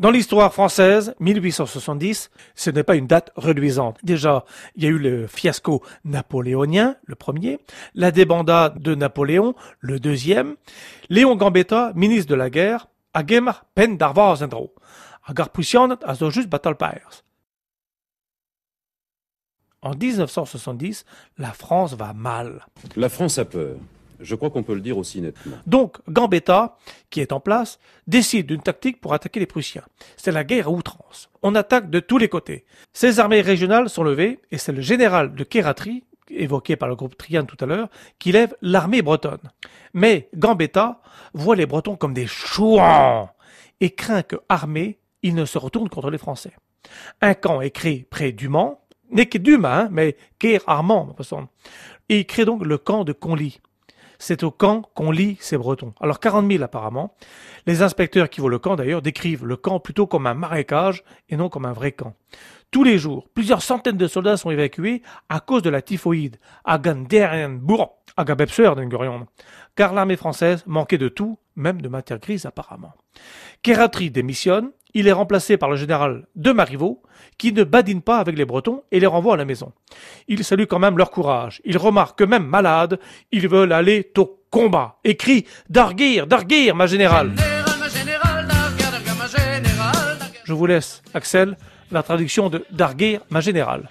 Dans l'histoire française, 1870, ce n'est pas une date reluisante. Déjà, il y a eu le fiasco napoléonien, le premier, la débandade de Napoléon, le deuxième, Léon Gambetta, ministre de la guerre, a gemmer pen d'arvazendro, a gar a zo just batal En 1970, la France va mal. La France a peur. Je crois qu'on peut le dire aussi nettement. Donc, Gambetta, qui est en place, décide d'une tactique pour attaquer les Prussiens. C'est la guerre à outrance. On attaque de tous les côtés. Ces armées régionales sont levées, et c'est le général de Kératry, évoqué par le groupe Trian tout à l'heure, qui lève l'armée bretonne. Mais Gambetta voit les Bretons comme des chouans, et craint que, armés, ils ne se retournent contre les Français. Un camp est créé près du Mans, n'est que d'humain, hein, mais qu'est Armand, et il crée donc le camp de Conly. C'est au camp qu'on lit ces Bretons. Alors 40 000 apparemment. Les inspecteurs qui voient le camp d'ailleurs décrivent le camp plutôt comme un marécage et non comme un vrai camp. Tous les jours, plusieurs centaines de soldats sont évacués à cause de la typhoïde, à Ganderenburg, à car l'armée française manquait de tout, même de matière grise apparemment. Kératry démissionne, il est remplacé par le général de Marivaux, qui ne badine pas avec les Bretons et les renvoie à la maison. Il salue quand même leur courage. Il remarque que même malades, ils veulent aller au combat et crie Darguir, Darguir, ma générale. Je vous laisse, Axel, la traduction de Darguir, ma générale.